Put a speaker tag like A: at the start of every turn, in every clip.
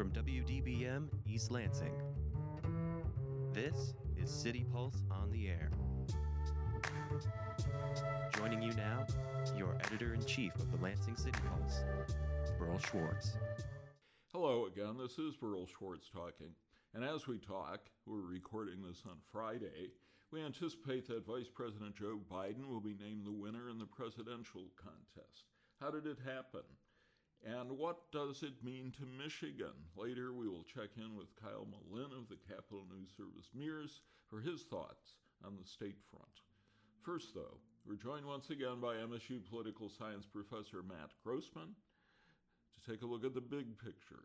A: from WDBM East Lansing. This is City Pulse on the Air. Joining you now, your editor in chief of the Lansing City Pulse, Berl Schwartz.
B: Hello again, this is Berl Schwartz talking. And as we talk, we're recording this on Friday, we anticipate that Vice President Joe Biden will be named the winner in the presidential contest. How did it happen? And what does it mean to Michigan? Later, we will check in with Kyle Melinn of the Capital News Service MIRS for his thoughts on the state front. First, though, we're joined once again by MSU political science professor Matt Grossmann to take a look at the big picture.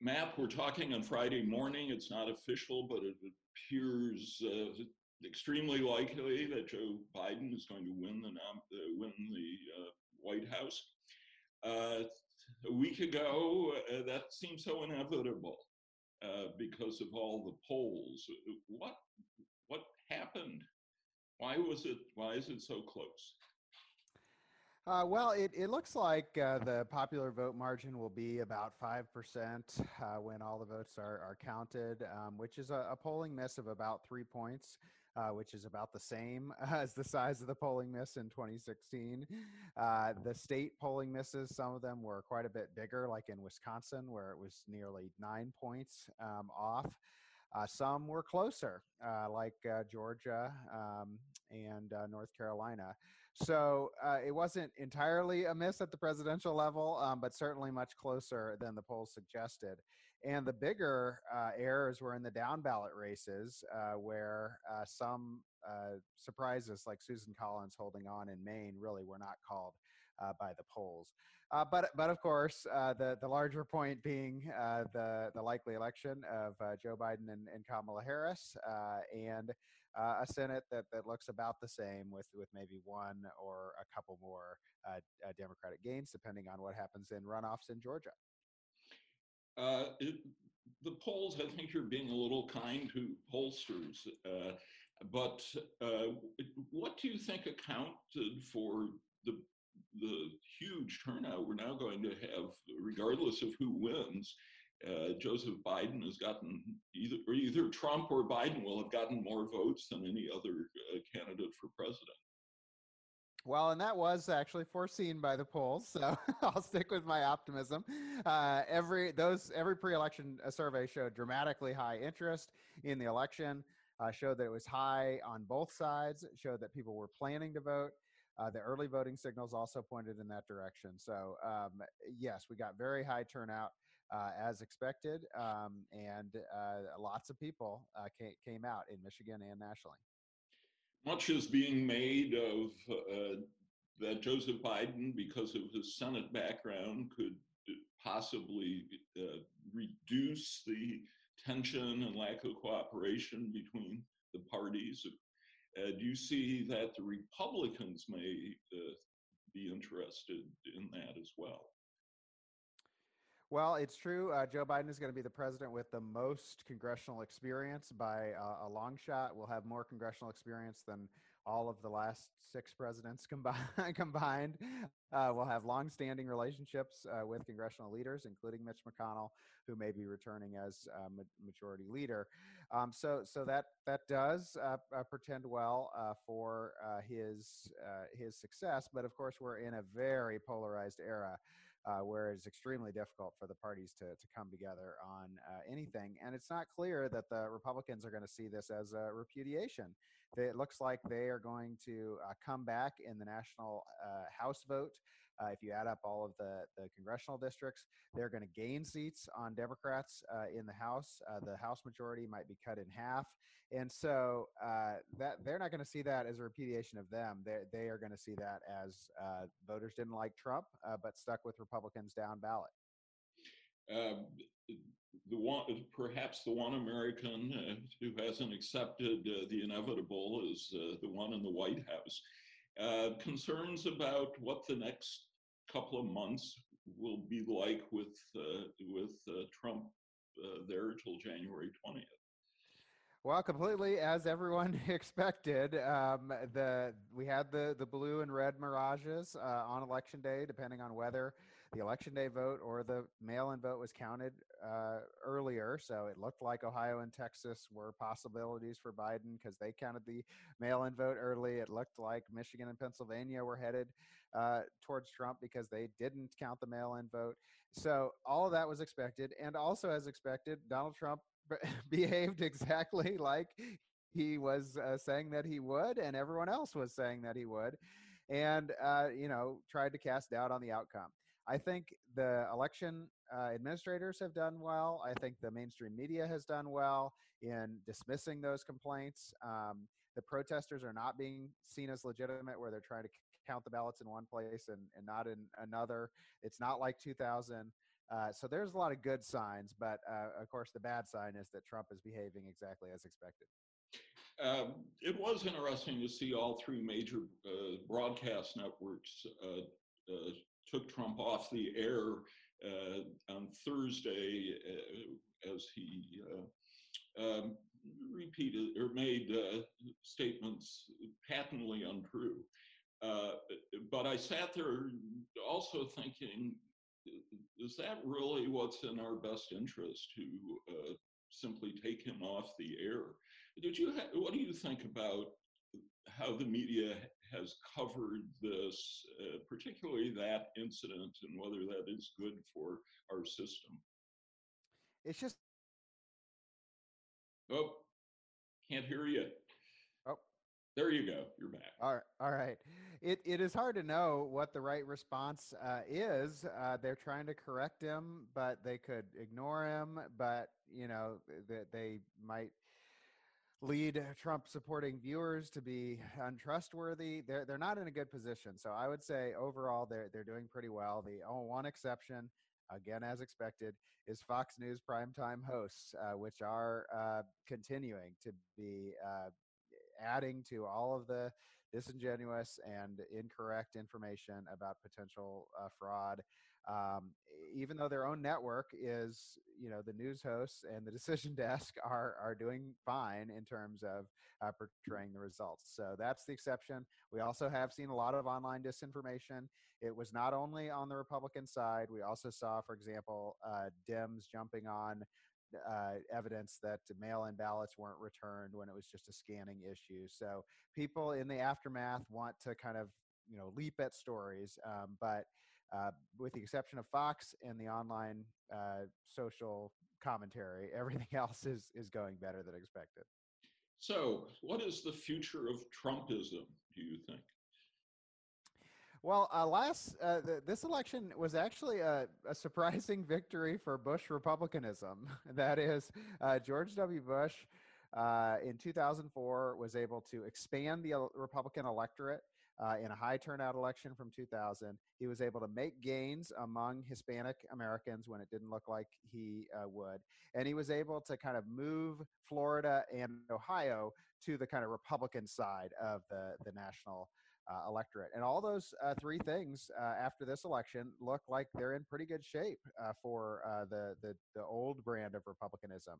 B: Matt, we're talking on Friday morning. It's not official, but it appears uh, extremely likely that Joe Biden is going to win the uh, win the uh, White House. Uh, a week ago, uh, that seemed so inevitable uh, because of all the polls. What what happened? Why was it? Why is it so close?
C: Uh, well, it, it looks like uh, the popular vote margin will be about 5% uh, when all the votes are, are counted, um, which is a, a, polling miss of about three points uh, which is about the same as the size of the polling miss in 2016. Uh, the state polling misses, some of them were quite a bit bigger, like in Wisconsin, where it was nearly nine points um, off. Uh, some were closer, uh, like uh, Georgia um, and uh, North Carolina. So uh, it wasn't entirely a miss at the presidential level, um, but certainly much closer than the polls suggested. And the bigger uh, errors were in the down ballot races, uh, where uh, some uh, surprises, like Susan Collins holding on in Maine, really were not called uh, by the polls. Uh, but but of course, the the larger point being the the likely election of Joe Biden and, and Kamala Harris, and a Senate that that looks about the same, with with maybe one or a couple more Democratic gains, depending on what happens in runoffs in Georgia.
B: Uh, it, the polls, I think you're being a little kind to pollsters. Uh, but uh, what do you think accounted for the the huge turnout we're now going to have, regardless of who wins? Uh, Joseph Biden has gotten either either Trump or Biden will have gotten more votes than any other uh, candidate for president.
C: Well, and that was actually foreseen by the polls, so I'll stick with my optimism. Uh, every those every pre-election uh, survey showed dramatically high interest in the election. Uh, showed that it was high on both sides. Showed that people were planning to vote. Uh, the early voting signals also pointed in that direction. So um, yes, we got very high turnout uh, as expected, um, and uh, lots of people came, came out in Michigan and nationally
B: much is being made of uh, that Joseph Biden, because of his Senate background, could possibly uh, reduce the tension and lack of cooperation between the parties. Uh, do you see that the Republicans may uh, be interested in that as well?
C: Well, it's true. Uh, Joe Biden is going to be the president with the most congressional experience by uh, a long shot. We'll have more congressional experience than all of the last six presidents combined. combined. Uh, we'll have long-standing relationships uh, with congressional leaders, including Mitch McConnell, who may be returning as uh, majority leader. Um, so, so that that does uh, pretend well for his his success. But of course, we're in a very polarized era uh, where it's extremely difficult for the parties to, to come together on uh, anything. And it's not clear that the Republicans are going to see this as a repudiation. It looks like they are going to uh, come back in the national uh, House vote uh, if you add up all of the, the congressional districts, they're going to gain seats on Democrats uh, in the House. Uh, the House majority might be cut in half, and so uh, that they're not going to see that as a repudiation of them. They they are going to see that as uh, voters didn't like Trump, uh, but stuck with Republicans down ballot.
B: Um, the one, perhaps the one American uh, who hasn't accepted uh, the inevitable is uh, the one in the White House. concerns about what the next couple of months will be like with uh, with uh, Trump uh, there till January 20th.
C: Well, completely as everyone expected. Um, the we had the the blue and red mirages uh, on election day, depending on whether the election day vote or the mail-in vote was counted uh, earlier. So it looked like Ohio and Texas were possibilities for Biden because they counted the mail-in vote early. It looked like Michigan and Pennsylvania were headed uh, towards Trump because they didn't count the mail-in vote. So all of that was expected, and also as expected, Donald Trump behaved exactly like he was uh, saying that he would, and everyone else was saying that he would, and uh, you know tried to cast doubt on the outcome. I think the election uh, administrators have done well. I think the mainstream media has done well in dismissing those complaints. Um, the protesters are not being seen as legitimate, where they're trying to count the ballots in one place and, and not in another. It's not like 2000. Uh, so there's a lot of good signs, but uh, of course, the bad sign is that Trump is behaving exactly as expected.
B: Um, it was interesting to see all three major uh, broadcast networks uh, uh, took Trump off the air uh, on Thursday as he um, repeated or made statements patently untrue. but I sat there also thinking, is that really what's in our best interest to uh, simply take him off the air? Did you? Ha- what do you think about how the media has covered this, uh, particularly that incident, and whether that is good for our system?
C: It's just.
B: Oh, can't hear you.
C: Oh,
B: there you go. You're back.
C: All right. All right it, it is hard to know what the right response uh, is. Uh, they're trying to correct him, but they could ignore him. But you know that they might lead Trump supporting viewers to be untrustworthy. They're they're not in a good position. So I would say overall they're they're doing pretty well. The one exception, again as expected, is Fox News primetime hosts, uh, which are uh, continuing to be uh, adding to all of the disingenuous and incorrect information about potential uh, fraud. Um, even though their own network is, you know, the news hosts and the decision desk are are doing fine in terms of uh, portraying the results. So that's the exception. We also have seen a lot of online disinformation. It was not only on the Republican side. We also saw, for example, uh, Dems jumping on uh, evidence that mail-in ballots weren't returned when it was just a scanning issue. So people in the aftermath want to kind of you know leap at stories, um, but uh, with the exception of Fox and the online uh, social commentary, everything else is is going better than expected.
B: So, what is the future of Trumpism? Do you think?
C: Well, uh, last uh, th- this election was actually a, a, surprising victory for Bush Republicanism. that is, uh, George W. Bush uh, in 2004 was able to expand the Republican electorate uh, in a high turnout election from 2000. He was able to make gains among Hispanic Americans when it didn't look like he uh, would, and he was able to kind of move Florida and Ohio to the kind of Republican side of the the national uh, electorate. And all those uh, three things uh, after this election look like they're in pretty good shape uh, for uh, the, the, the old brand of republicanism.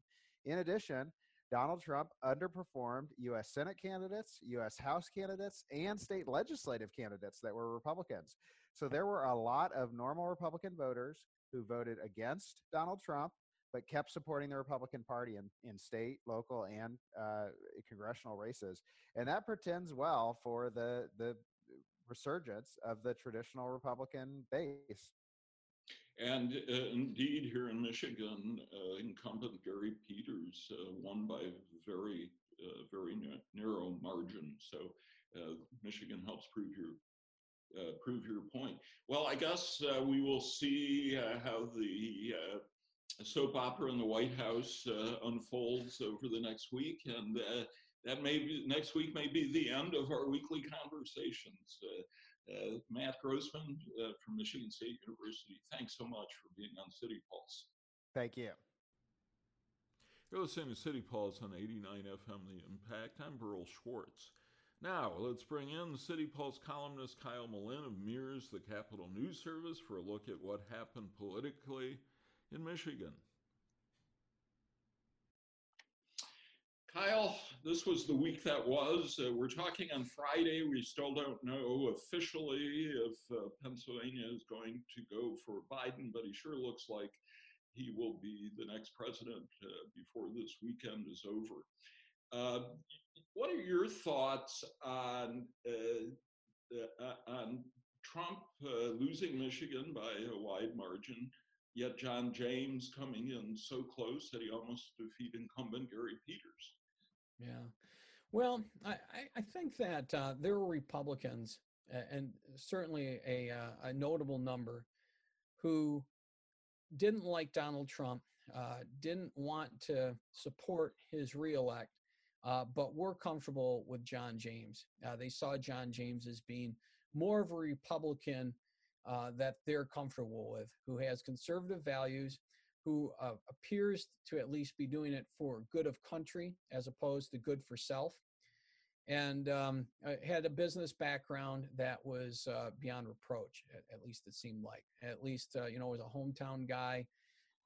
C: In addition, Donald Trump underperformed U.S. Senate candidates, U.S. House candidates, and state legislative candidates that were Republicans. So there were a lot of normal Republican voters who voted against Donald Trump but kept supporting the Republican Party in, in state, local, and uh, congressional races. And that pretends well for the, the resurgence of the traditional Republican base.
B: And uh, indeed, here in Michigan, uh, incumbent Gary Peters uh, won by very, uh, very narrow margin. So uh, Michigan helps prove your prove your point. Well, I guess we will see how the soap opera in the White House uh, unfolds over the next week, and uh, that may be next week may be the end of our weekly conversations. Uh, Matt Grossmann uh, from Michigan State University, thanks so much for being on City Pulse.
C: Thank you.
B: You're listening to City Pulse on 89 FM The Impact. I'm Berl Schwartz. Now, let's bring in the City Pulse columnist Kyle Melinn of MIRS, the Capital News Service, for a look at what happened politically in Michigan. Kyle, this was the week that was. Uh, we're talking on Friday. We still don't know officially if uh, Pennsylvania is going to go for Biden, but he sure looks like he will be the next president uh, before this weekend is over. Uh, what are your thoughts on uh, uh, on Trump losing Michigan by a wide margin? Yet John James coming in so close that he almost defeated incumbent Gary Peters.
D: Yeah. Well, I, I think that uh, there were Republicans, and certainly a, uh, a notable number, who didn't like Donald Trump, uh, didn't want to support his reelect, uh, but were comfortable with John James. Uh, they saw John James as being more of a Republican uh, that they're comfortable with, who has conservative values, who uh, appears to at least be doing it for good of country as opposed to good for self, and um, had a business background that was uh, beyond reproach. At, at, least it seemed like. At least uh, you know was a hometown guy.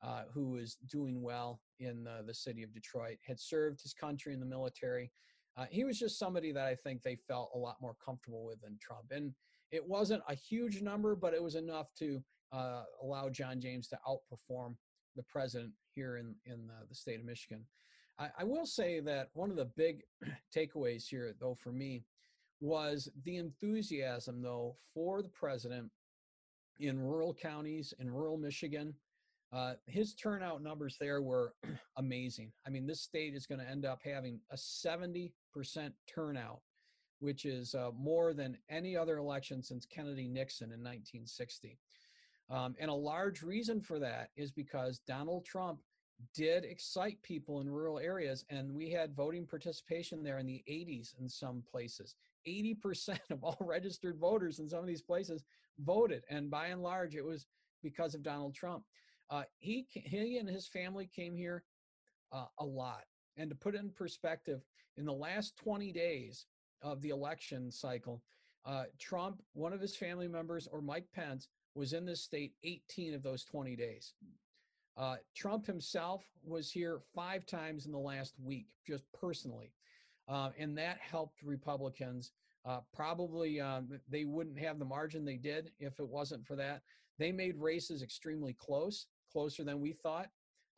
D: Uh, who was doing well in the city of Detroit, had served his country in the military. Uh, he was just somebody that I think they felt a lot more comfortable with than Trump. And it wasn't a huge number, but it was enough to uh, allow John James to outperform the president here in in the, the state of Michigan. I, I, will say that one of the big takeaways here, though, for me, was the enthusiasm, though, for the president in rural counties in rural Michigan. Uh, his turnout numbers there were amazing. I mean, this state is going to end up having a 70% turnout, which is uh, more than any other election since Kennedy Nixon in 1960. Um, and a large reason for that is because Donald Trump did excite people in rural areas, and we had voting participation there in the 80s in some places. 80% of all registered voters in some of these places voted, and by and large, it was because of Donald Trump. Uh, he, he and his family came here uh, a lot. And to put it in perspective, in the last 20 days of the election cycle, uh, Trump, one of his family members, or Mike Pence, was in this state 18 of those 20 days. Uh, Trump himself was here five times in the last week, just personally. Uh, and that helped Republicans. Uh, probably um, they wouldn't have the margin they did if it wasn't for that. They made races extremely close, closer than we thought.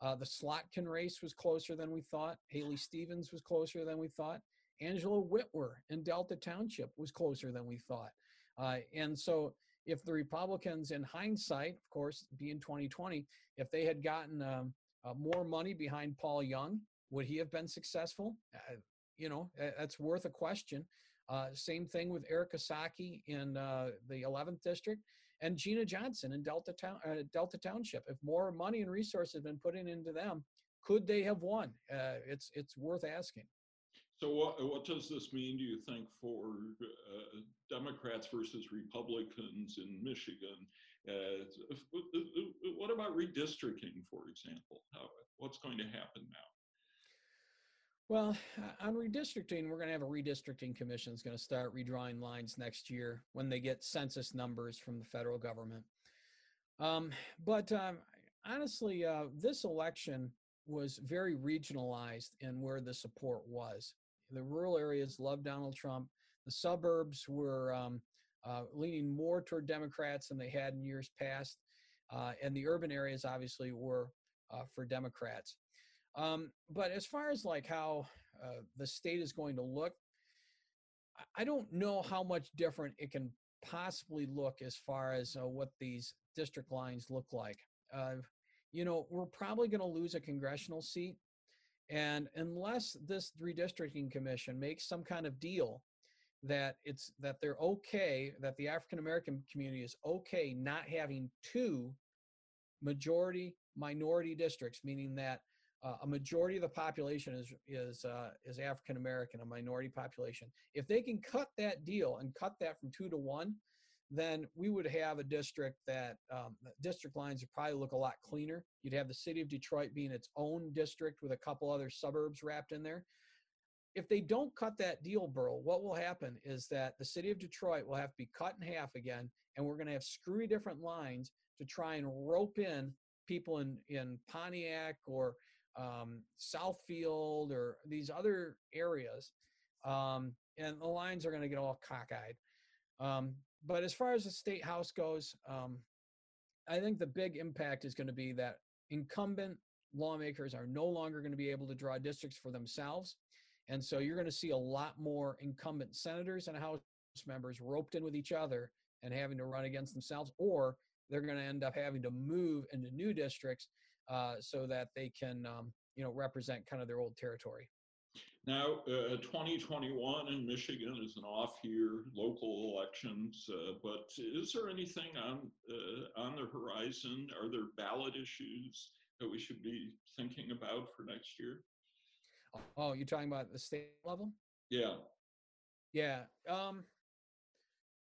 D: Uh, the Slotkin race was closer than we thought. Haley Stevens was closer than we thought. Angela Witwer in Delta Township was closer than we thought. Uh, and so if the Republicans, in hindsight, of course, being 2020, if they had gotten um, uh, more money behind Paul Junge, would he have been successful? Uh, you know, that's worth a question. Uh, same thing with Eric Esshaki in uh, the 11th district and Gina Johnson in Delta Town, uh, Delta Township. If more money and resources had been put in into them, could they have won? Uh, it's it's worth asking.
B: So what, what does this mean, do you think, for uh, Democrats versus Republicans in Michigan? Uh, what about redistricting, for example? How, what's going to happen now?
D: Well, on redistricting, we're going to have a redistricting commission that's going to start redrawing lines next year when they get census numbers from the federal government. Um, but um, honestly, uh, this election was very regionalized in where the support was the rural areas loved Donald Trump. The suburbs were um, uh, leaning more toward Democrats than they had in years past, uh, and the urban areas obviously were uh, for Democrats. Um, but as far as like how uh, the state is going to look, I don't know how much different it can possibly look as far as uh, what these district lines look like. Uh, you know, we're probably going to lose a congressional seat and unless this redistricting commission makes some kind of deal that it's that they're okay, that the African American community is okay not having two majority minority districts, meaning that uh, a majority of the population is is uh, is African American, a minority population. If they can cut that deal and cut that from two to one, then we would have a district that um, district lines would probably look a lot cleaner. You'd have the city of Detroit being its own district with a couple other suburbs wrapped in there. If they don't cut that deal, Berl, what will happen is that the city of Detroit will have to be cut in half again, and we're going to have screwy different lines to try and rope in people in, in Pontiac or um, Southfield or these other areas, um, and the lines are going to get all cockeyed. Um, but as far as the state house goes, um, I think the big impact is going to be that incumbent lawmakers are no longer going to be able to draw districts for themselves. And so you're going to see a lot more incumbent senators and House members roped in with each other and having to run against themselves, or they're going to end up having to move into new districts uh, so that they can, um, you know, represent kind of their old territory.
B: Now, uh, 2021 in Michigan is an off year, local elections, uh, but is there anything on, uh, on the horizon? Are there ballot issues that we should be thinking about for next year?
D: Oh, you're talking about the state level?
B: Yeah.
D: Yeah. Um,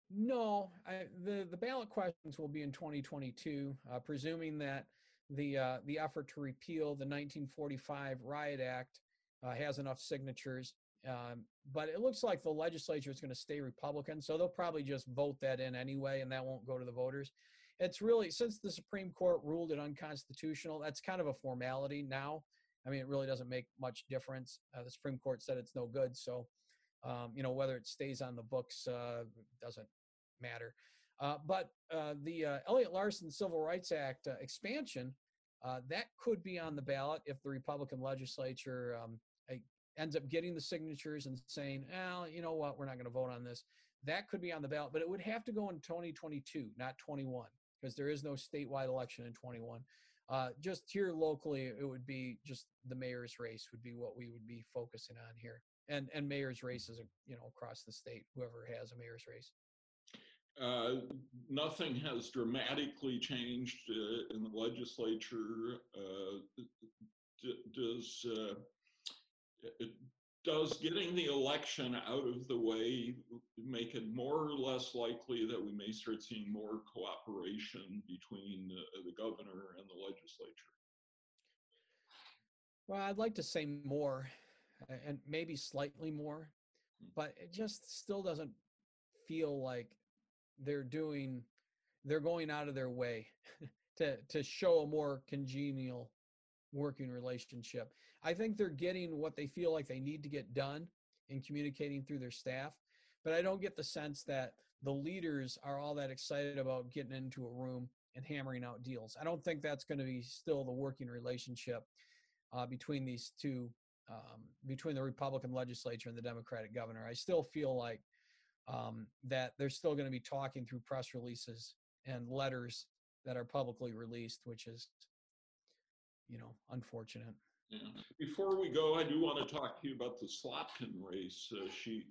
D: no, I, the the ballot questions will be in 2022, uh, presuming that the uh, the effort to repeal the 1945 Riot Act uh, has enough signatures. Um, but it looks like the legislature is going to stay Republican, so they'll probably just vote that in anyway, and that won't go to the voters. It's really since the Supreme Court ruled it unconstitutional. That's kind of a formality now. I mean, it really doesn't make much difference. Uh, the Supreme Court said it's no good, so um, you know whether it stays on the books uh, doesn't matter. Uh, but uh, the uh, Elliott Larsen Civil Rights Act expansion that could be on the ballot if the Republican legislature um, ends up getting the signatures and saying, "Well, you know what, we're not going to vote on this." That could be on the ballot, but it would have to go in 2022, not 21, because there is no statewide election in 21. Uh, just here locally, it would be just the mayor's race would be what we would be focusing on here, and and mayor's races, you know, across the state, whoever has a mayor's race.
B: Uh, nothing has dramatically changed uh, in the legislature. Uh, d- does uh, does getting the election out of the way make it more or less likely that we may start seeing more cooperation between the governor and the legislature?
D: Well, I'd like to say more, and maybe slightly more, hmm. but it just still doesn't feel like they're doing they're going out of their way to to show a more congenial working relationship. I think they're getting what they feel like they need to get done in communicating through their staff, but I don't get the sense that the leaders are all that excited about getting into a room and hammering out deals. I don't think that's going to be still the working relationship uh, between these two, um, between the Republican legislature and the Democratic governor. I still feel like um, that they're still going to be talking through press releases and letters that are publicly released, which is, you know, unfortunate.
B: Before we go, I do want to talk to you about the Slotkin race. Uh, she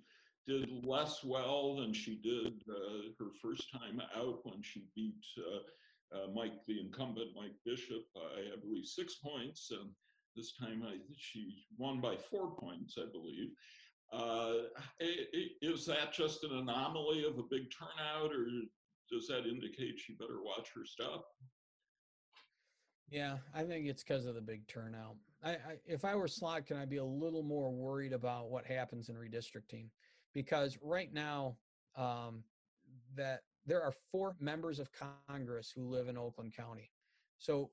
B: did less well than she did uh, her first time out when she beat uh, uh Mike, the incumbent Mike Bishop, by I believe six points, and this time I, she won by four points, I believe. Uh, is that just an anomaly of a big turnout, or does that indicate she better watch her stuff?
D: Yeah, I think it's because of the big turnout. I, I, if I were Slotkin, I'd be a little more worried about what happens in redistricting, because right now, um, that there are four members of Congress who live in Oakland County. So,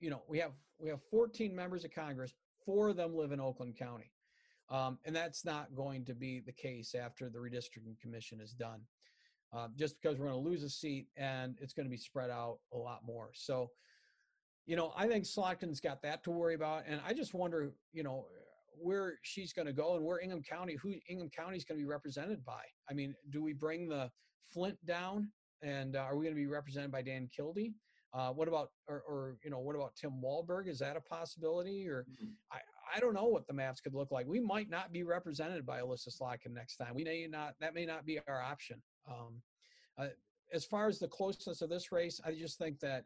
D: you know, we have we have 14 members of Congress. Four of them live in Oakland County. Um, and that's not going to be the case after the redistricting commission is done. Uh, just because we're going to lose a seat and it's going to be spread out a lot more. So, you know, I think Slotkin's got that to worry about. And I just wonder, you know, where she's going to go and where Ingham County, who Ingham County is going to be represented by. I mean, do we bring the Flint down and uh, are we going to be represented by Dan Kildee? Uh, what about, or, or, you know, what about Tim Walberg? Is that a possibility? Or mm-hmm. I, I don't know what the maps could look like. We might not be represented by Elissa Slotkin next time. We may not. That may not be our option. Um, uh, as far as the closeness of this race, I just think that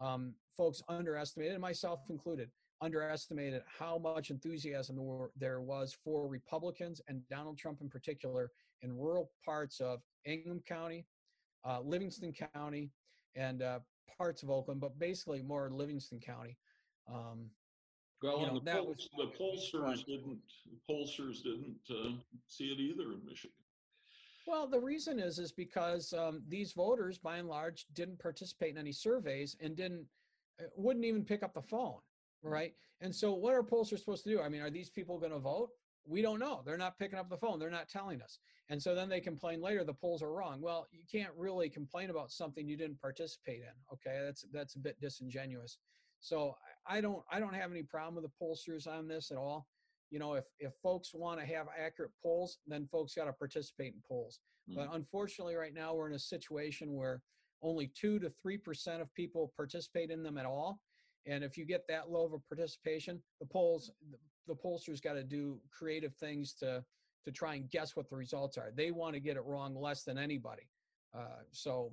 D: um, folks underestimated, myself included, underestimated how much enthusiasm there was for Republicans and Donald Trump in particular in rural parts of Ingham County, uh, Livingston County, and uh, parts of Oakland, but basically more Livingston County. Um,
B: well, you know, the, was, the, pollsters didn't The pollsters didn't uh, see it either in Michigan.
D: Well, the reason is is because um, these voters, by and large, didn't participate in any surveys and didn't uh, wouldn't even pick up the phone. right? And so, what are pollsters supposed to do? I mean, are these people going to vote? We don't know. They're not picking up the phone. They're not telling us. And so then they complain later the polls are wrong. Well, you can't really complain about something you didn't participate in. Okay, that's that's a bit disingenuous. So I don't I don't have any problem with the pollsters on this at all. You know, if if folks want to have accurate polls, then folks got to participate in polls.
B: Mm.
D: But unfortunately, right now we're in a situation where only two to three percent of people participate in them at all. And if you get that low of a participation, the polls, the pollsters got to do creative things to to try and guess what the results are. They want to get it wrong less than anybody. Uh, so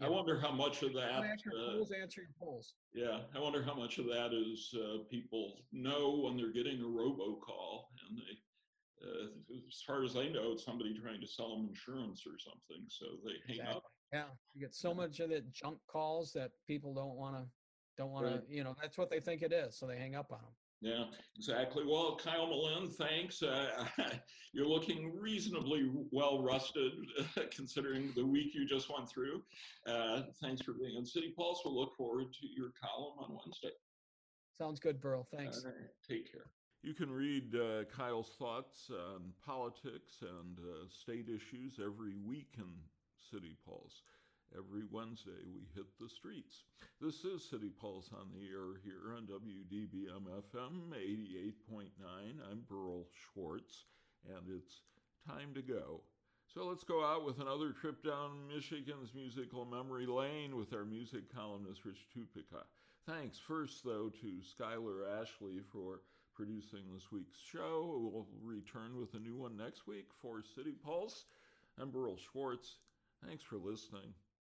B: I wonder how much of that. uh,
D: polls answer your polls.
B: Yeah, I wonder how much of that is uh, people know when they're getting a robocall and they, uh, as far as I know, it's somebody trying to sell them insurance or something, so they hang up.
D: Yeah, you get so much of the junk calls that people don't want to, don't want to, you know, that's what they think it is, so they hang up on them.
B: Yeah, exactly. Well, Kyle Melinn, thanks. Uh, you're looking reasonably well rusted considering the week you just went through. Uh, thanks for being on City Pulse. We'll look forward to your column on Wednesday.
D: Sounds good, Berl. Thanks.
B: All right, take care. You can read uh, Kyle's thoughts on politics and uh, state issues every week in City Pulse. Every Wednesday, we hit the streets. This is City Pulse on the air here on WDBM FM 88.9. I'm Berl Schwartz, and it's time to go. So let's go out with another trip down Michigan's musical memory lane with our music columnist, Rich Tupica. Thanks first, though, to Skylar Ashley for producing this week's show. We'll return with a new one next week for City Pulse. I'm Berl Schwartz. Thanks for listening.